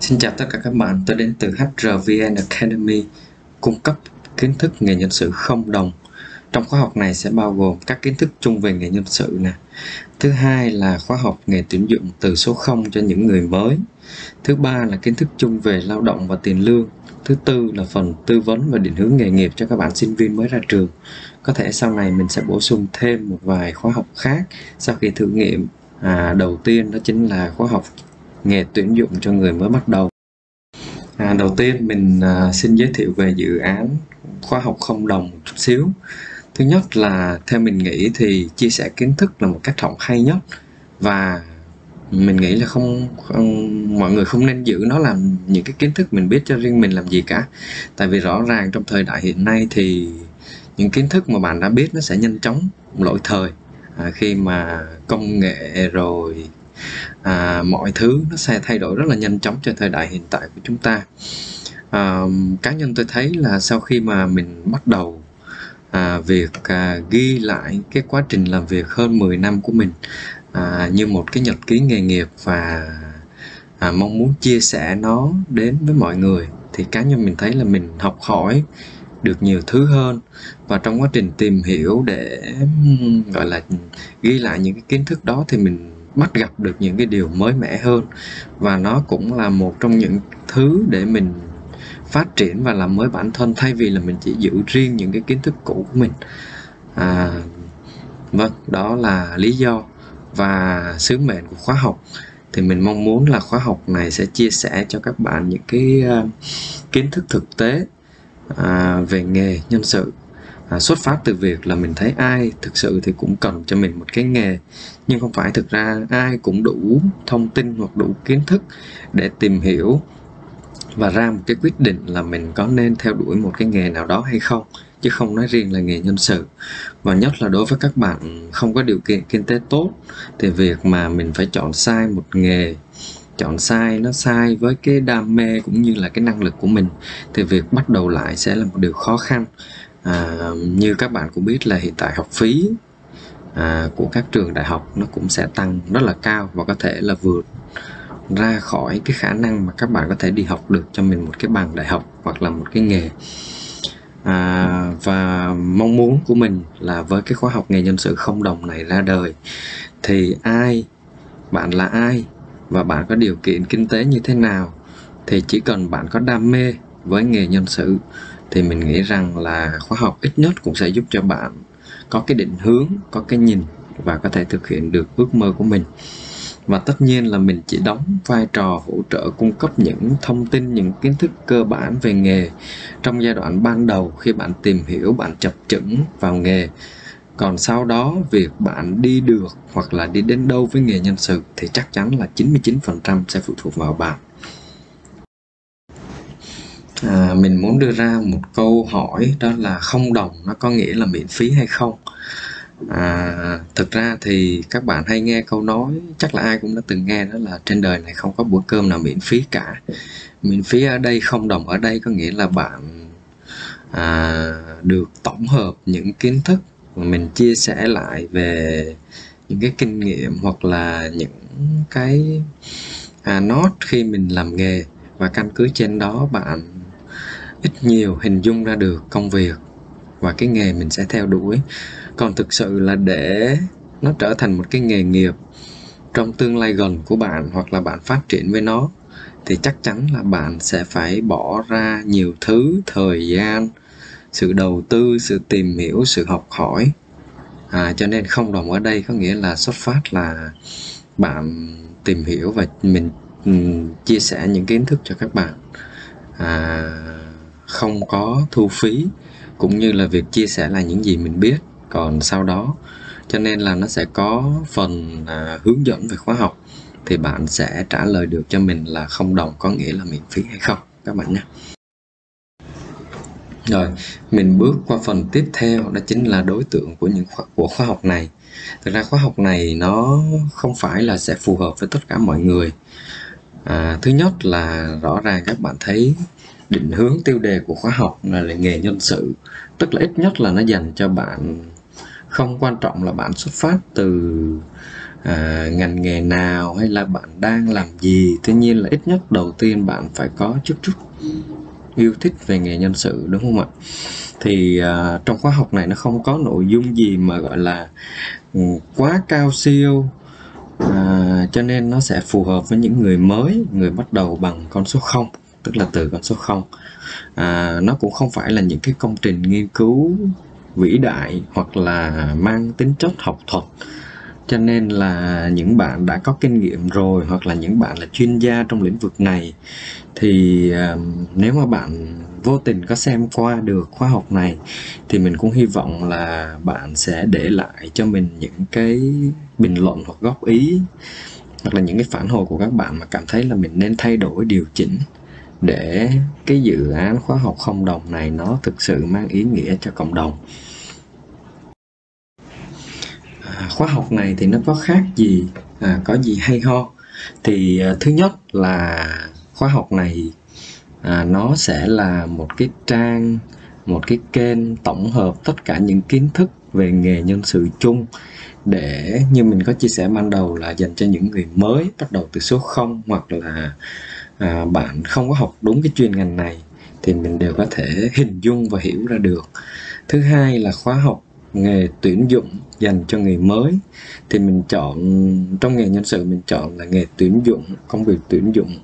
Xin chào tất cả các bạn, tôi đến từ HRVN Academy cung cấp kiến thức nghề nhân sự không đồng. Trong khóa học này sẽ bao gồm các kiến thức chung về nghề nhân sự nè. Thứ hai là khóa học nghề tuyển dụng từ số 0 cho những người mới. Thứ ba là kiến thức chung về lao động và tiền lương. Thứ tư là phần tư vấn và định hướng nghề nghiệp cho các bạn sinh viên mới ra trường. Có thể sau này mình sẽ bổ sung thêm một vài khóa học khác sau khi thử nghiệm. À, đầu tiên đó chính là khóa học nghề tuyển dụng cho người mới bắt đầu. À, đầu tiên mình à, xin giới thiệu về dự án khóa học không đồng một chút xíu. Thứ nhất là theo mình nghĩ thì chia sẻ kiến thức là một cách học hay nhất. Và mình nghĩ là không, không mọi người không nên giữ nó làm những cái kiến thức mình biết cho riêng mình làm gì cả. Tại vì rõ ràng trong thời đại hiện nay thì những kiến thức mà bạn đã biết nó sẽ nhanh chóng lỗi thời. À, khi mà công nghệ rồi à, mọi thứ nó sẽ thay đổi rất là nhanh chóng cho thời đại hiện tại của chúng ta. À, cá nhân tôi thấy là sau khi mà mình bắt đầu à, việc à, ghi lại cái quá trình làm việc hơn 10 năm của mình à, như một cái nhật ký nghề nghiệp và à, mong muốn chia sẻ nó đến với mọi người thì cá nhân mình thấy là mình học hỏi được nhiều thứ hơn. Và trong quá trình tìm hiểu để gọi là ghi lại những cái kiến thức đó thì mình bắt gặp được những cái điều mới mẻ hơn. Và nó cũng là một trong những thứ để mình phát triển và làm mới bản thân thay vì là mình chỉ giữ riêng những cái kiến thức cũ của mình. À, vâng đó là lý do. Và sứ mệnh của khóa học. Thì mình mong muốn là khóa học này sẽ chia sẻ cho các bạn những cái uh, kiến thức thực tế uh, về nghề nhân sự à, xuất phát từ việc là mình thấy ai thực sự thì cũng cần cho mình một cái nghề. Nhưng không phải thực ra ai cũng đủ thông tin hoặc đủ kiến thức để tìm hiểu và ra một cái quyết định là mình có nên theo đuổi một cái nghề nào đó hay không chứ không nói riêng là nghề nhân sự. Và nhất là đối với các bạn không có điều kiện kinh tế tốt thì việc mà mình phải chọn sai một nghề chọn sai nó sai với cái đam mê cũng như là cái năng lực của mình thì việc bắt đầu lại sẽ là một điều khó khăn à, như các bạn cũng biết là hiện tại học phí à, của các trường đại học nó cũng sẽ tăng rất là cao và có thể là vượt ra khỏi cái khả năng mà các bạn có thể đi học được cho mình một cái bằng đại học hoặc là một cái nghề. À, và mong muốn của mình là với cái khóa học nghề nhân sự không đồng này ra đời thì ai bạn là ai và bạn có điều kiện kinh tế như thế nào thì chỉ cần bạn có đam mê với nghề nhân sự, thì mình nghĩ rằng là khóa học ít nhất cũng sẽ giúp cho bạn có cái định hướng, có cái nhìn và có thể thực hiện được ước mơ của mình. Và tất nhiên là mình chỉ đóng vai trò hỗ trợ cung cấp những thông tin, những kiến thức cơ bản về nghề trong giai đoạn ban đầu khi bạn tìm hiểu, bạn chập chững vào nghề. Còn sau đó, việc bạn đi được hoặc là đi đến đâu với nghề nhân sự thì chắc chắn là 99% sẽ phụ thuộc vào bạn à, mình muốn đưa ra một câu hỏi đó là không đồng nó có nghĩa là miễn phí hay không? À, thực ra thì các bạn hay nghe câu nói chắc là ai cũng đã từng nghe đó là trên đời này không có bữa cơm nào miễn phí cả. Miễn phí ở đây không đồng ở đây có nghĩa là bạn à, được tổng hợp những kiến thức mà mình chia sẻ lại về những cái kinh nghiệm hoặc là những cái à, nốt khi mình làm nghề. Và căn cứ trên đó bạn ít nhiều hình dung ra được công việc và cái nghề mình sẽ theo đuổi. Còn thực sự là để nó trở thành một cái nghề nghiệp trong tương lai gần của bạn hoặc là bạn phát triển với nó thì chắc chắn là bạn sẽ phải bỏ ra nhiều thứ thời gian sự đầu tư sự tìm hiểu sự học hỏi. À, cho nên không đồng ở đây có nghĩa là xuất phát là bạn tìm hiểu và mình um, chia sẻ những kiến thức cho các bạn. À, không có thu phí cũng như là việc chia sẻ là những gì mình biết. Còn sau đó cho nên là nó sẽ có phần à, hướng dẫn về khóa học thì bạn sẽ trả lời được cho mình là không đồng có nghĩa là miễn phí hay không các bạn nhé. Rồi mình bước qua phần tiếp theo đó chính là đối tượng của những khóa, của khóa học này. Thực ra khóa học này nó không phải là sẽ phù hợp với tất cả mọi người. À, thứ nhất là rõ ràng các bạn thấy định hướng tiêu đề của khóa học là, là nghề nhân sự. Tức là ít nhất là nó dành cho bạn không quan trọng là bạn xuất phát từ à, ngành nghề nào hay là bạn đang làm gì. Tuy nhiên là ít nhất đầu tiên bạn phải có chút chút yêu thích về nghề nhân sự đúng không ạ? Thì à, trong khóa học này nó không có nội dung gì mà gọi là ừ, quá cao siêu à, cho nên nó sẽ phù hợp với những người mới người bắt đầu bằng con số 0 tức là từ con số 0 à, nó cũng không phải là những cái công trình nghiên cứu vĩ đại hoặc là mang tính chất học thuật. Cho nên là những bạn đã có kinh nghiệm rồi hoặc là những bạn là chuyên gia trong lĩnh vực này thì uh, nếu mà bạn vô tình có xem qua được khóa học này thì mình cũng hy vọng là bạn sẽ để lại cho mình những cái bình luận hoặc góp ý hoặc là những cái phản hồi của các bạn mà cảm thấy là mình nên thay đổi điều chỉnh để cái dự án khóa học không đồng này nó thực sự mang ý nghĩa cho cộng đồng. À, khóa học này thì nó có khác gì à, có gì hay ho? Thì à, thứ nhất là khóa học này à, nó sẽ là một cái trang một cái kênh tổng hợp tất cả những kiến thức về nghề nhân sự chung để như mình có chia sẻ ban đầu là dành cho những người mới bắt đầu từ số 0 hoặc là à, bạn không có học đúng cái chuyên ngành này thì mình đều có thể hình dung và hiểu ra được. Thứ hai là khóa học nghề tuyển dụng dành cho người mới thì mình chọn trong nghề nhân sự mình chọn là nghề tuyển dụng công việc tuyển dụng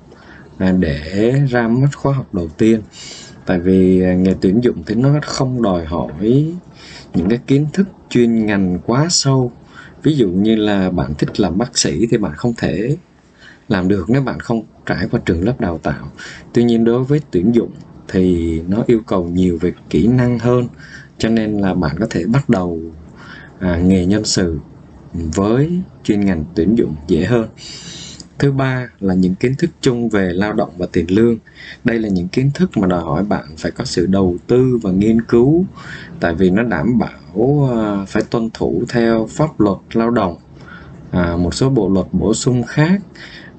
à, để ra mắt khóa học đầu tiên. Tại vì nghề tuyển dụng thì nó không đòi hỏi những cái kiến thức chuyên ngành quá sâu. Ví dụ như là bạn thích làm bác sĩ thì bạn không thể làm được nếu bạn không trải qua trường lớp đào tạo. Tuy nhiên đối với tuyển dụng thì nó yêu cầu nhiều về kỹ năng hơn cho nên là bạn có thể bắt đầu à, nghề nhân sự với chuyên ngành tuyển dụng dễ hơn thứ ba là những kiến thức chung về lao động và tiền lương. Đây là những kiến thức mà đòi hỏi bạn phải có sự đầu tư và nghiên cứu tại vì nó đảm bảo ờ, phải tuân thủ theo pháp luật lao động. À, một số bộ luật bổ sung khác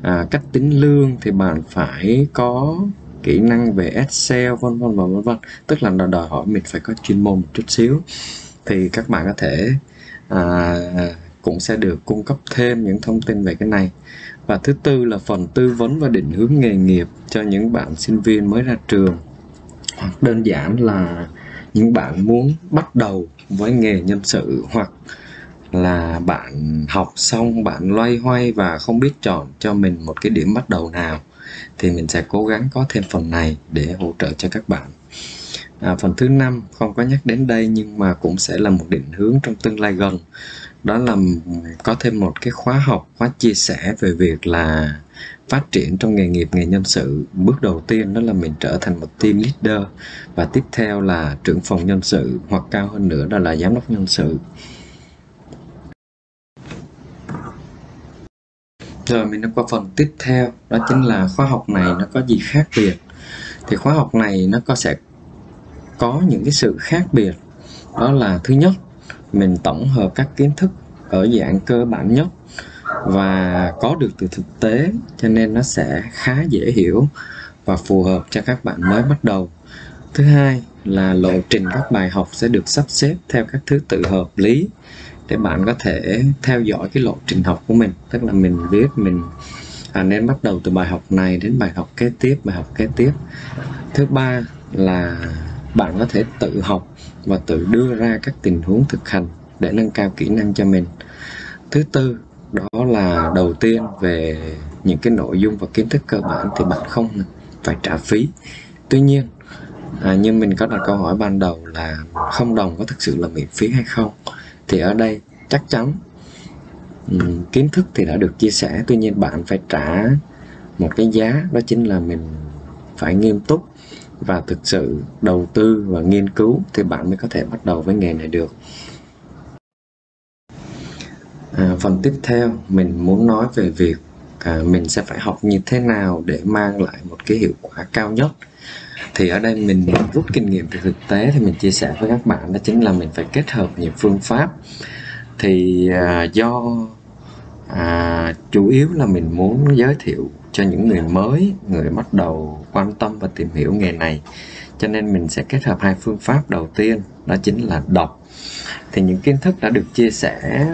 à, cách tính lương thì bạn phải có kỹ năng về Excel vân vân và vân vân. Tức là nó đòi hỏi mình phải có chuyên môn một chút xíu. Thì các bạn có thể à, cũng sẽ được cung cấp thêm những thông tin về cái này và thứ tư là phần tư vấn và định hướng nghề nghiệp cho những bạn sinh viên mới ra trường. Hoặc đơn giản là những bạn muốn bắt đầu với nghề nhân sự, hoặc là bạn học xong, bạn loay hoay và không biết chọn cho mình một cái điểm bắt đầu nào, thì mình sẽ cố gắng có thêm phần này để hỗ trợ cho các bạn à, phần thứ năm không có nhắc đến đây nhưng mà cũng sẽ là một định hướng trong tương lai gần. Đó là có thêm một cái khóa học khóa chia sẻ về việc là phát triển trong nghề nghiệp nghề nhân sự. Bước đầu tiên đó là mình trở thành một team leader và tiếp theo là trưởng phòng nhân sự hoặc cao hơn nữa đó là giám đốc nhân sự. Rồi mình đã qua phần tiếp theo đó chính là khóa học này nó có gì khác biệt? Thì khóa học này nó có sẽ có những cái sự khác biệt. Đó là thứ nhất mình tổng hợp các kiến thức ở dạng cơ bản nhất và có được từ thực tế cho nên nó sẽ khá dễ hiểu và phù hợp cho các bạn mới bắt đầu. Thứ hai là lộ trình các bài học sẽ được sắp xếp theo các thứ tự hợp lý để bạn có thể theo dõi cái lộ trình học của mình. Tức là mình biết mình à, nên bắt đầu từ bài học này đến bài học kế tiếp bài học kế tiếp. Thứ ba là bạn có thể tự học và tự đưa ra các tình huống thực hành để nâng cao kỹ năng cho mình. Thứ tư đó là đầu tiên về những cái nội dung và kiến thức cơ bản thì bạn không phải trả phí. Tuy nhiên à, như mình có đặt câu hỏi ban đầu là không đồng có thực sự là miễn phí hay không thì ở đây chắc chắn um, kiến thức thì đã được chia sẻ. Tuy nhiên bạn phải trả một cái giá đó chính là mình phải nghiêm túc và thực sự đầu tư và nghiên cứu thì bạn mới có thể bắt đầu với nghề này được. À, phần tiếp theo mình muốn nói về việc à, mình sẽ phải học như thế nào để mang lại một cái hiệu quả cao nhất. Thì ở đây mình rút kinh nghiệm từ thực tế thì mình chia sẻ với các bạn đó chính là mình phải kết hợp nhiều phương pháp. Thì à, do à, chủ yếu là mình muốn giới thiệu cho những người mới người bắt đầu quan tâm và tìm hiểu nghề này. Cho nên mình sẽ kết hợp hai phương pháp đầu tiên đó chính là đọc. Thì những kiến thức đã được chia sẻ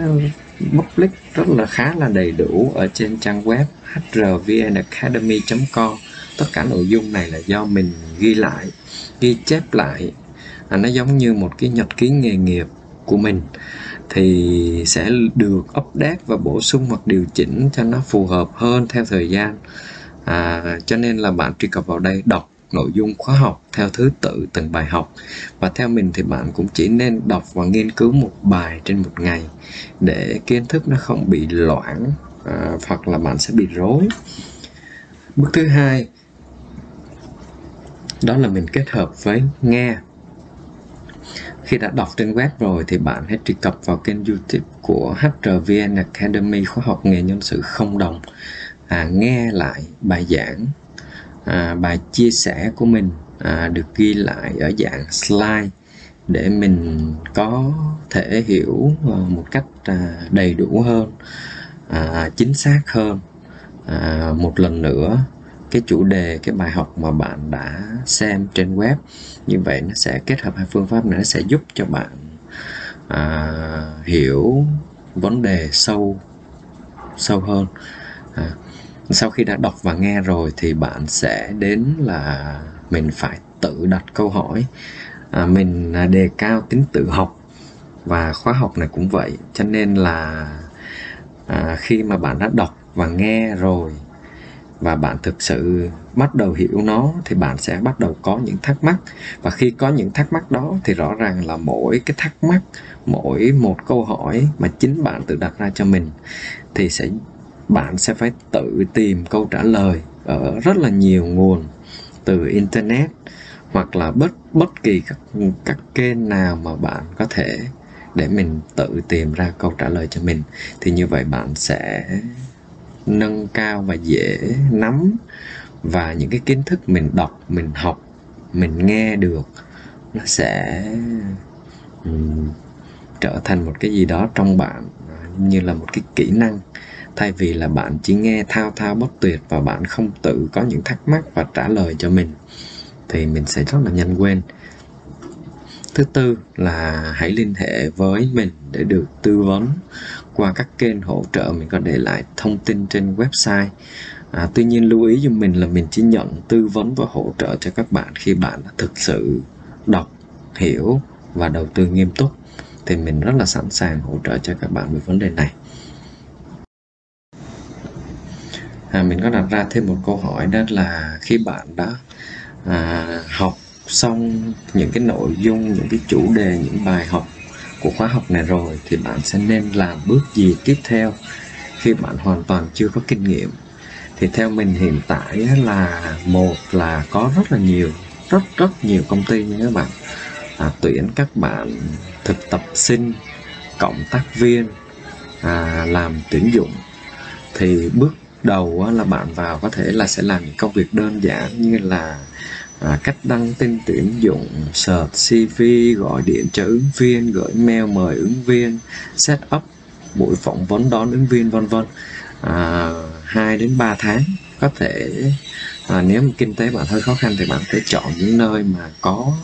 public rất là khá là đầy đủ ở trên trang web hrvnacademy.com tất cả nội dung này là do mình ghi lại ghi chép lại. À, nó giống như một cái nhật ký nghề nghiệp của mình thì sẽ được update và bổ sung hoặc điều chỉnh cho nó phù hợp hơn theo thời gian. À, cho nên là bạn truy cập vào đây đọc nội dung khóa học theo thứ tự từng bài học. Và theo mình thì bạn cũng chỉ nên đọc và nghiên cứu một bài trên một ngày để kiến thức nó không bị loãng à, hoặc là bạn sẽ bị rối. Bước thứ hai đó là mình kết hợp với nghe khi đã đọc trên web rồi thì bạn hãy truy cập vào kênh youtube của HRVN Academy khóa học nghề nhân sự không đồng. À, nghe lại bài giảng à, bài chia sẻ của mình à, được ghi lại ở dạng slide để mình có thể hiểu à, một cách à, đầy đủ hơn à, chính xác hơn. À, một lần nữa cái chủ đề cái bài học mà bạn đã xem trên web. Như vậy nó sẽ kết hợp hai phương pháp này nó sẽ giúp cho bạn à, hiểu vấn đề sâu sâu hơn. À, sau khi đã đọc và nghe rồi thì bạn sẽ đến là mình phải tự đặt câu hỏi. À, mình đề cao tính tự học và khóa học này cũng vậy. Cho nên là à, khi mà bạn đã đọc và nghe rồi và bạn thực sự bắt đầu hiểu nó, thì bạn sẽ bắt đầu có những thắc mắc. Và khi có những thắc mắc đó, thì rõ ràng là mỗi cái thắc mắc, mỗi một câu hỏi mà chính bạn tự đặt ra cho mình, thì sẽ, bạn sẽ phải tự tìm câu trả lời ở rất là nhiều nguồn, từ internet hoặc là bất bất kỳ các các kênh nào mà bạn có thể để mình tự tìm ra câu trả lời cho mình. Thì như vậy bạn sẽ nâng cao và dễ nắm và những cái kiến thức mình đọc mình học mình nghe được nó sẽ um, trở thành một cái gì đó trong bạn à, như là một cái kỹ năng. Thay vì là bạn chỉ nghe thao thao bất tuyệt và bạn không tự có những thắc mắc và trả lời cho mình thì mình sẽ rất là nhanh quên thứ tư là hãy liên hệ với mình để được tư vấn qua các kênh hỗ trợ mình có để lại thông tin trên website. À, tuy nhiên lưu ý cho mình là mình chỉ nhận tư vấn và hỗ trợ cho các bạn khi bạn thực sự đọc hiểu và đầu tư nghiêm túc thì mình rất là sẵn sàng hỗ trợ cho các bạn về vấn đề này. À, mình có đặt ra thêm một câu hỏi đó là khi bạn đã à, học xong những cái nội dung những cái chủ đề những bài học của khóa học này rồi thì bạn sẽ nên làm bước gì tiếp theo. Khi bạn hoàn toàn chưa có kinh nghiệm thì theo mình hiện tại là một là có rất là nhiều rất rất nhiều công ty như các bạn. À, tuyển các bạn thực tập sinh cộng tác viên à, làm tuyển dụng. Thì bước đầu là bạn vào có thể là sẽ làm những công việc đơn giản như là à, cách đăng tin tuyển dụng search CV gọi điện cho ứng viên gửi mail mời ứng viên set up buổi phỏng vấn đón ứng viên vân vân. À, 2 đến 3 tháng có thể à, nếu mà kinh tế bạn hơi khó khăn thì bạn có thể chọn những nơi mà có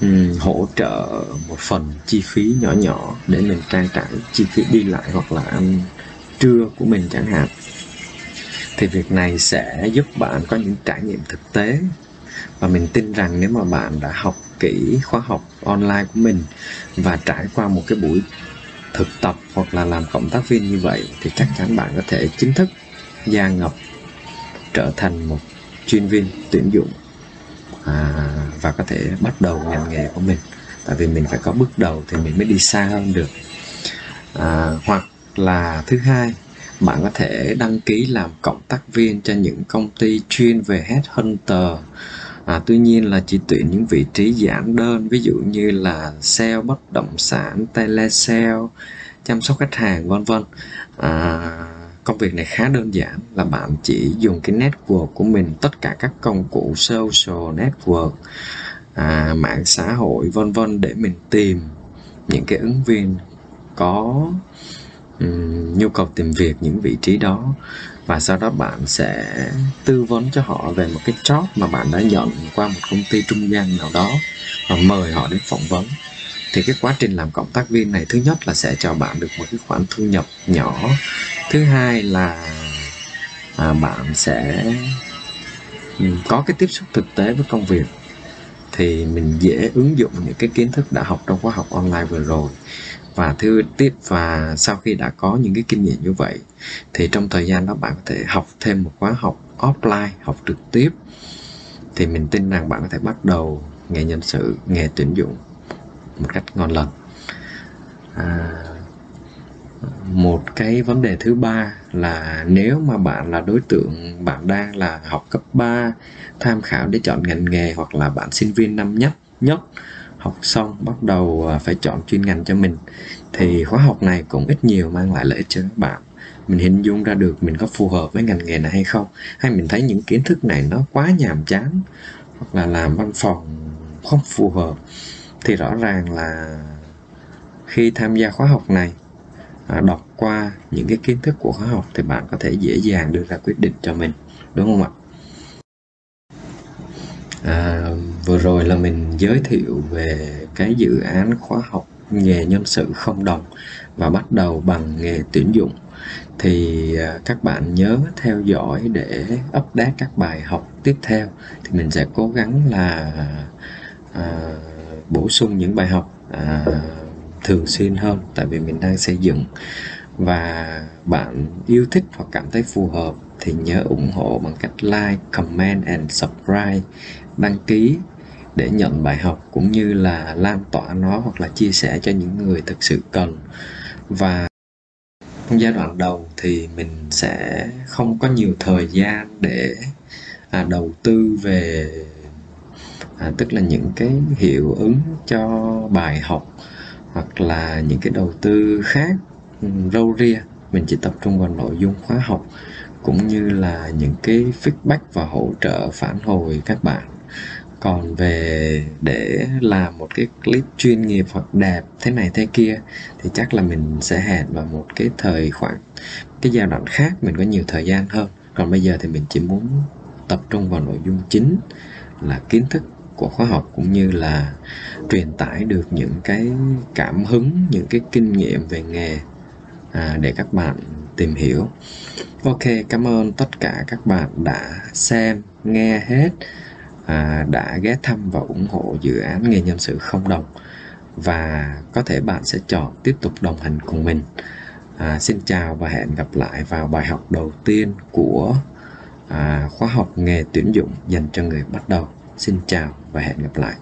um, hỗ trợ một phần chi phí nhỏ nhỏ để mình trang trải chi phí đi lại hoặc là ăn trưa của mình chẳng hạn. Thì việc này sẽ giúp bạn có những trải nghiệm thực tế và mình tin rằng nếu mà bạn đã học kỹ khóa học online của mình và trải qua một cái buổi thực tập hoặc là làm cộng tác viên như vậy thì chắc chắn bạn có thể chính thức gia nhập trở thành một chuyên viên tuyển dụng à, và có thể bắt đầu ngành nghề của mình. Tại vì mình phải có bước đầu thì mình mới đi xa hơn được. À, hoặc là thứ hai bạn có thể đăng ký làm cộng tác viên cho những công ty chuyên về headhunter à, tuy nhiên là chỉ tuyển những vị trí giản đơn ví dụ như là sale bất động sản telesale chăm sóc khách hàng vân vân. À, công việc này khá đơn giản là bạn chỉ dùng cái network của mình tất cả các công cụ social network à, mạng xã hội vân vân để mình tìm những cái ứng viên có um, nhu cầu tìm việc những vị trí đó và sau đó bạn sẽ tư vấn cho họ về một cái job mà bạn đã nhận qua một công ty trung gian nào đó và mời họ đến phỏng vấn. Thì cái quá trình làm cộng tác viên này thứ nhất là sẽ cho bạn được một cái khoản thu nhập nhỏ. Thứ hai là à, bạn sẽ có cái tiếp xúc thực tế với công việc. Thì mình dễ ứng dụng những cái kiến thức đã học trong khóa học online vừa rồi và thứ tiếp và sau khi đã có những cái kinh nghiệm như vậy thì trong thời gian đó bạn có thể học thêm một khóa học offline học trực tiếp. Thì mình tin rằng bạn có thể bắt đầu nghề nhân sự nghề tuyển dụng một cách ngon lành. À, một cái vấn đề thứ ba là nếu mà bạn là đối tượng bạn đang là học cấp 3 tham khảo để chọn ngành nghề hoặc là bạn sinh viên năm nhất nhất học xong bắt đầu à, phải chọn chuyên ngành cho mình. Thì khóa học này cũng ít nhiều mang lại lợi ích cho các bạn. Mình hình dung ra được mình có phù hợp với ngành nghề này hay không hay mình thấy những kiến thức này nó quá nhàm chán hoặc là làm văn phòng không phù hợp thì rõ ràng là khi tham gia khóa học này à, đọc qua những cái kiến thức của khóa học thì bạn có thể dễ dàng đưa ra quyết định cho mình đúng không ạ? À, vừa rồi là mình giới thiệu về cái dự án khóa học nghề nhân sự không đồng và bắt đầu bằng nghề tuyển dụng. Thì à, các bạn nhớ theo dõi để update các bài học tiếp theo. Thì mình sẽ cố gắng là à, bổ sung những bài học à, thường xuyên hơn tại vì mình đang xây dựng. Và bạn yêu thích hoặc cảm thấy phù hợp thì nhớ ủng hộ bằng cách like, comment and subscribe, đăng ký để nhận bài học cũng như là lan tỏa nó hoặc là chia sẻ cho những người thực sự cần. Và trong giai đoạn đầu thì mình sẽ không có nhiều thời gian để à, đầu tư về à, tức là những cái hiệu ứng cho bài học hoặc là những cái đầu tư khác ừ, râu ria. Mình chỉ tập trung vào nội dung khóa học cũng như là những cái feedback và hỗ trợ phản hồi các bạn còn về để làm một cái clip chuyên nghiệp hoặc đẹp thế này thế kia thì chắc là mình sẽ hẹn vào một cái thời khoảng cái giai đoạn khác mình có nhiều thời gian hơn. Còn bây giờ thì mình chỉ muốn tập trung vào nội dung chính là kiến thức của khóa học cũng như là truyền tải được những cái cảm hứng những cái kinh nghiệm về nghề à, để các bạn tìm hiểu. Ok cảm ơn tất cả các bạn đã xem nghe hết à, đã ghé thăm và ủng hộ dự án nghề nhân sự không đồng. Và có thể bạn sẽ chọn tiếp tục đồng hành cùng mình. À, xin chào và hẹn gặp lại vào bài học đầu tiên của à, khóa học nghề tuyển dụng dành cho người bắt đầu. Xin chào và hẹn gặp lại.